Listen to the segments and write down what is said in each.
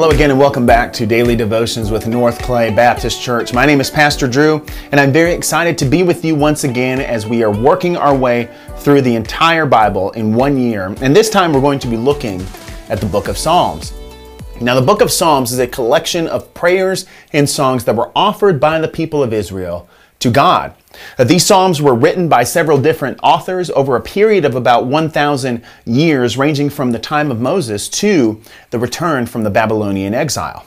Hello again, and welcome back to Daily Devotions with North Clay Baptist Church. My name is Pastor Drew, and I'm very excited to be with you once again as we are working our way through the entire Bible in one year. And this time we're going to be looking at the book of Psalms. Now, the book of Psalms is a collection of prayers and songs that were offered by the people of Israel to God. Uh, these Psalms were written by several different authors over a period of about 1,000 years, ranging from the time of Moses to the return from the Babylonian exile.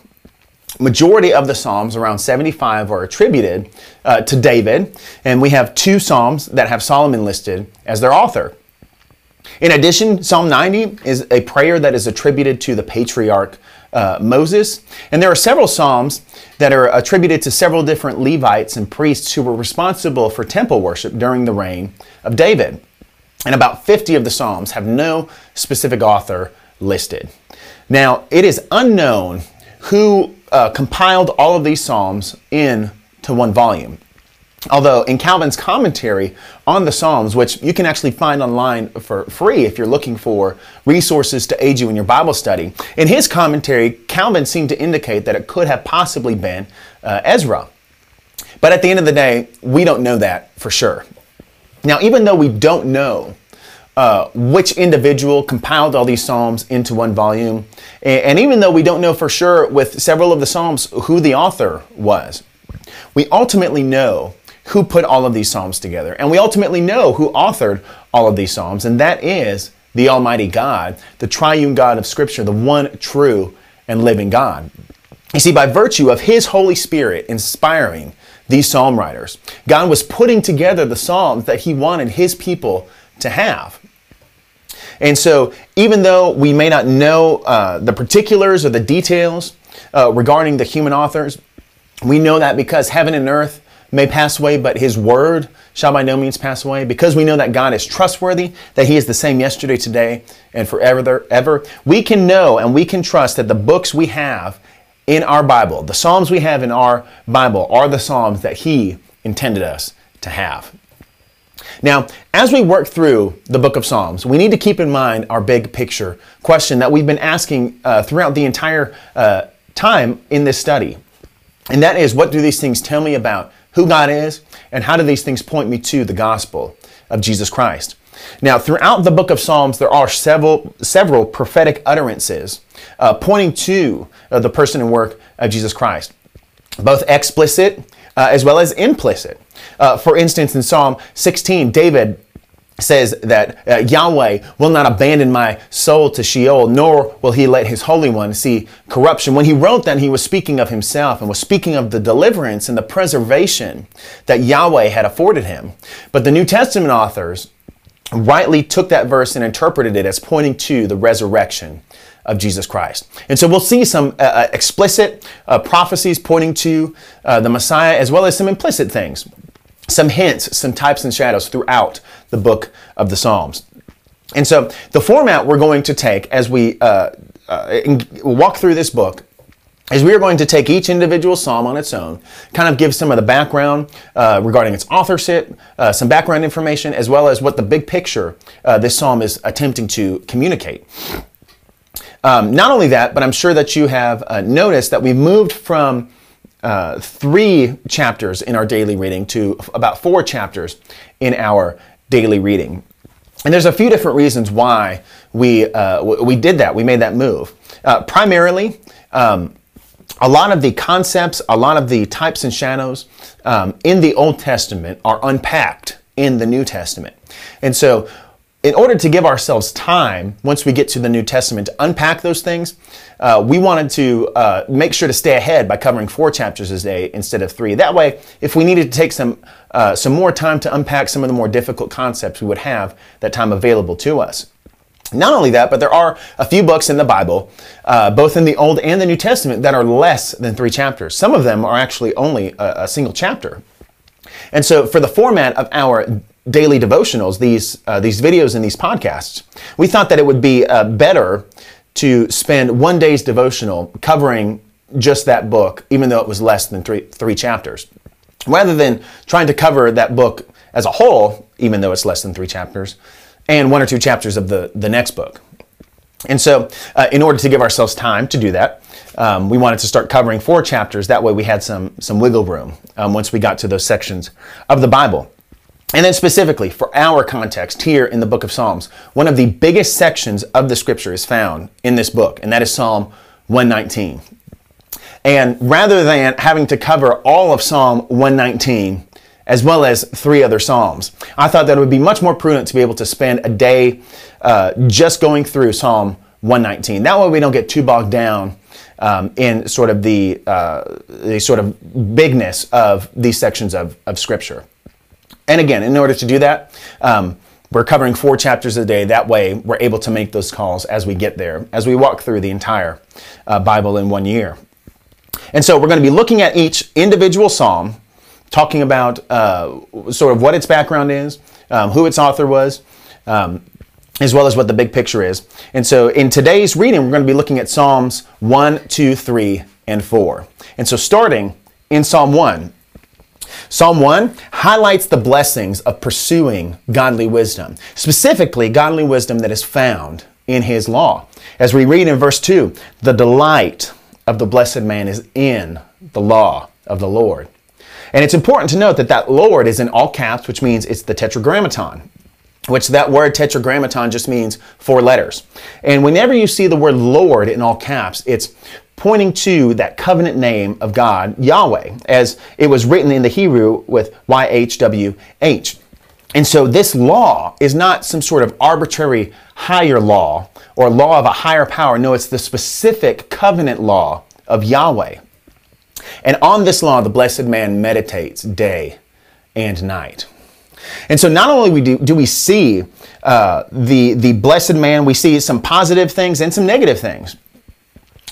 Majority of the Psalms, around 75, are attributed uh, to David, and we have two Psalms that have Solomon listed as their author. In addition, Psalm 90 is a prayer that is attributed to the patriarch uh, Moses. And there are several Psalms that are attributed to several different Levites and priests who were responsible for temple worship during the reign of David. And about 50 of the Psalms have no specific author listed. Now, it is unknown who uh, compiled all of these Psalms into one volume. Although in Calvin's commentary on the Psalms, which you can actually find online for free if you're looking for resources to aid you in your Bible study, in his commentary, Calvin seemed to indicate that it could have possibly been uh, Ezra. But at the end of the day, we don't know that for sure. Now, even though we don't know uh, which individual compiled all these Psalms into one volume, and, and even though we don't know for sure with several of the Psalms who the author was, we ultimately know who put all of these Psalms together. And we ultimately know who authored all of these Psalms, and that is the Almighty God, the triune God of Scripture, the one true and living God. You see, by virtue of His Holy Spirit inspiring these psalm writers, God was putting together the psalms that He wanted His people to have. And so, even though we may not know uh, the particulars or the details uh, regarding the human authors, we know that because heaven and earth may pass away, but his word shall by no means pass away. Because we know that God is trustworthy, that he is the same yesterday, today, and forever, ever, we can know and we can trust that the books we have in our Bible, the Psalms we have in our Bible, are the Psalms that he intended us to have. Now, as we work through the book of Psalms, we need to keep in mind our big picture question that we've been asking uh, throughout the entire uh, time in this study. And that is, what do these things tell me about who God is, and how do these things point me to the gospel of Jesus Christ. Now, throughout the book of Psalms, there are several, several prophetic utterances uh, pointing to uh, the person and work of Jesus Christ, both explicit uh, as well as implicit. Uh, for instance, in Psalm 16, David says that uh, Yahweh will not abandon my soul to Sheol, nor will he let his Holy One see corruption. When he wrote that, he was speaking of himself and was speaking of the deliverance and the preservation that Yahweh had afforded him. But the New Testament authors rightly took that verse and interpreted it as pointing to the resurrection of Jesus Christ. And so we'll see some uh, uh explicit uh, prophecies pointing to uh, the Messiah as well as some implicit things some hints, some types and shadows throughout the book of the Psalms. And so the format we're going to take as we uh, uh, walk through this book is we are going to take each individual psalm on its own, kind of give some of the background uh, regarding its authorship, uh, some background information, as well as what the big picture uh, this psalm is attempting to communicate. Um, not only that, but I'm sure that you have uh, noticed that we've moved from uh, three chapters in our daily reading to about four chapters in our daily reading. And there's a few different reasons why we, uh, we did that, we made that move. Uh, primarily, um, a lot of the concepts, a lot of the types and shadows um, in the Old Testament are unpacked in the New Testament. And so in order to give ourselves time, once we get to the New Testament, to unpack those things, uh, we wanted to uh, make sure to stay ahead by covering four chapters a day instead of three. That way, if we needed to take some uh, some more time to unpack some of the more difficult concepts, we would have that time available to us. Not only that, but there are a few books in the Bible, uh, both in the Old and the New Testament, that are less than three chapters. Some of them are actually only a, a single chapter. And so, for the format of our daily devotionals, these, uh, these videos and these podcasts, we thought that it would be uh, better to spend one day's devotional covering just that book, even though it was less than three, three chapters, rather than trying to cover that book as a whole, even though it's less than three chapters, and one or two chapters of the, the next book. And so, uh, in order to give ourselves time to do that, um, we wanted to start covering four chapters. That way, we had some some wiggle room um, once we got to those sections of the Bible. And then, specifically for our context here in the book of Psalms, one of the biggest sections of the scripture is found in this book, and that is Psalm 119. And rather than having to cover all of Psalm 119, as well as three other Psalms, I thought that it would be much more prudent to be able to spend a day uh, just going through Psalm 119. That way we don't get too bogged down um, in sort of the, uh, the sort of bigness of these sections of, of Scripture. And again, in order to do that, um, we're covering four chapters a day. That way, we're able to make those calls as we get there, as we walk through the entire uh, Bible in one year. And so, we're going to be looking at each individual psalm, talking about uh, sort of what its background is, um, who its author was, um, as well as what the big picture is. And so, in today's reading, we're going to be looking at Psalms 1, 2, 3, and 4. And so, starting in Psalm 1, Psalm 1 highlights the blessings of pursuing godly wisdom, specifically godly wisdom that is found in His law. As we read in verse 2, the delight of the blessed man is in the law of the Lord. And it's important to note that that Lord is in all caps, which means it's the tetragrammaton, which that word tetragrammaton just means four letters. And whenever you see the word Lord in all caps, it's pointing to that covenant name of God, Yahweh, as it was written in the Hebrew with YHWH. And so this law is not some sort of arbitrary higher law or law of a higher power. No, it's the specific covenant law of Yahweh. And on this law, the blessed man meditates day and night. And so not only do, do we see uh, the, the blessed man, we see some positive things and some negative things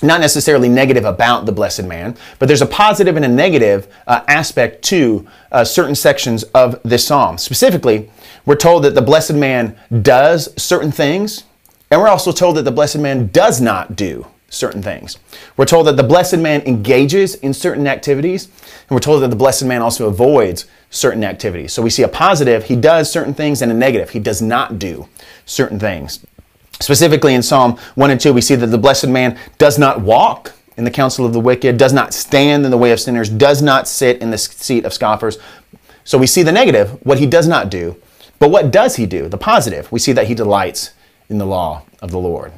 not necessarily negative about the blessed man, but there's a positive and a negative uh, aspect to uh, certain sections of this psalm. Specifically, we're told that the blessed man does certain things, and we're also told that the blessed man does not do certain things. We're told that the blessed man engages in certain activities, and we're told that the blessed man also avoids certain activities. So we see a positive, he does certain things, and a negative, he does not do certain things. Specifically in Psalm 1 and 2, we see that the blessed man does not walk in the counsel of the wicked, does not stand in the way of sinners, does not sit in the seat of scoffers. So we see the negative, what he does not do. But what does he do? The positive, we see that he delights in the law of the Lord.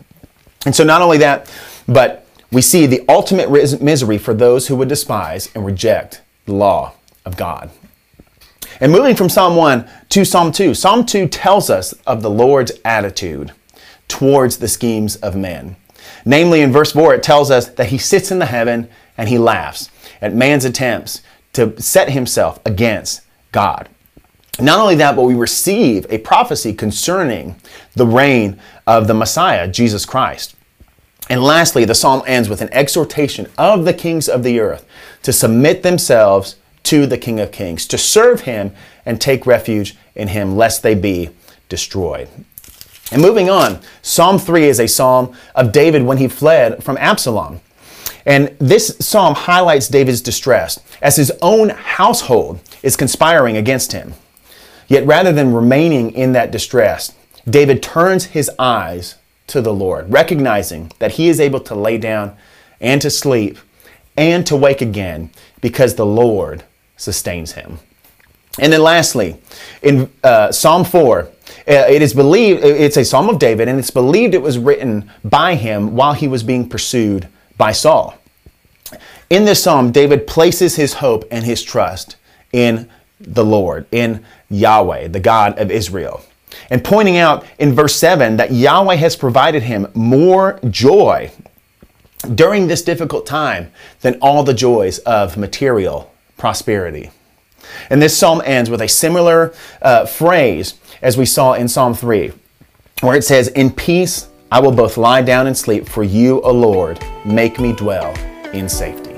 And so not only that, but we see the ultimate misery for those who would despise and reject the law of God. And moving from Psalm 1 to Psalm 2, Psalm 2 tells us of the Lord's attitude towards the schemes of men. Namely, in verse 4, it tells us that he sits in the heaven and he laughs at man's attempts to set himself against God. Not only that, but we receive a prophecy concerning the reign of the Messiah, Jesus Christ. And lastly, the psalm ends with an exhortation of the kings of the earth to submit themselves to the King of Kings, to serve him and take refuge in him, lest they be destroyed. And moving on, Psalm 3 is a psalm of David when he fled from Absalom. And this psalm highlights David's distress as his own household is conspiring against him. Yet rather than remaining in that distress, David turns his eyes to the Lord, recognizing that he is able to lay down and to sleep and to wake again because the Lord sustains him. And then lastly, in uh, Psalm 4, uh, it is believed, it's a Psalm of David, and it's believed it was written by him while he was being pursued by Saul. In this psalm, David places his hope and his trust in the Lord, in Yahweh, the God of Israel. And pointing out in verse 7 that Yahweh has provided him more joy during this difficult time than all the joys of material prosperity. And this psalm ends with a similar uh, phrase as we saw in Psalm 3, where it says, In peace I will both lie down and sleep, for you, O Lord, make me dwell in safety.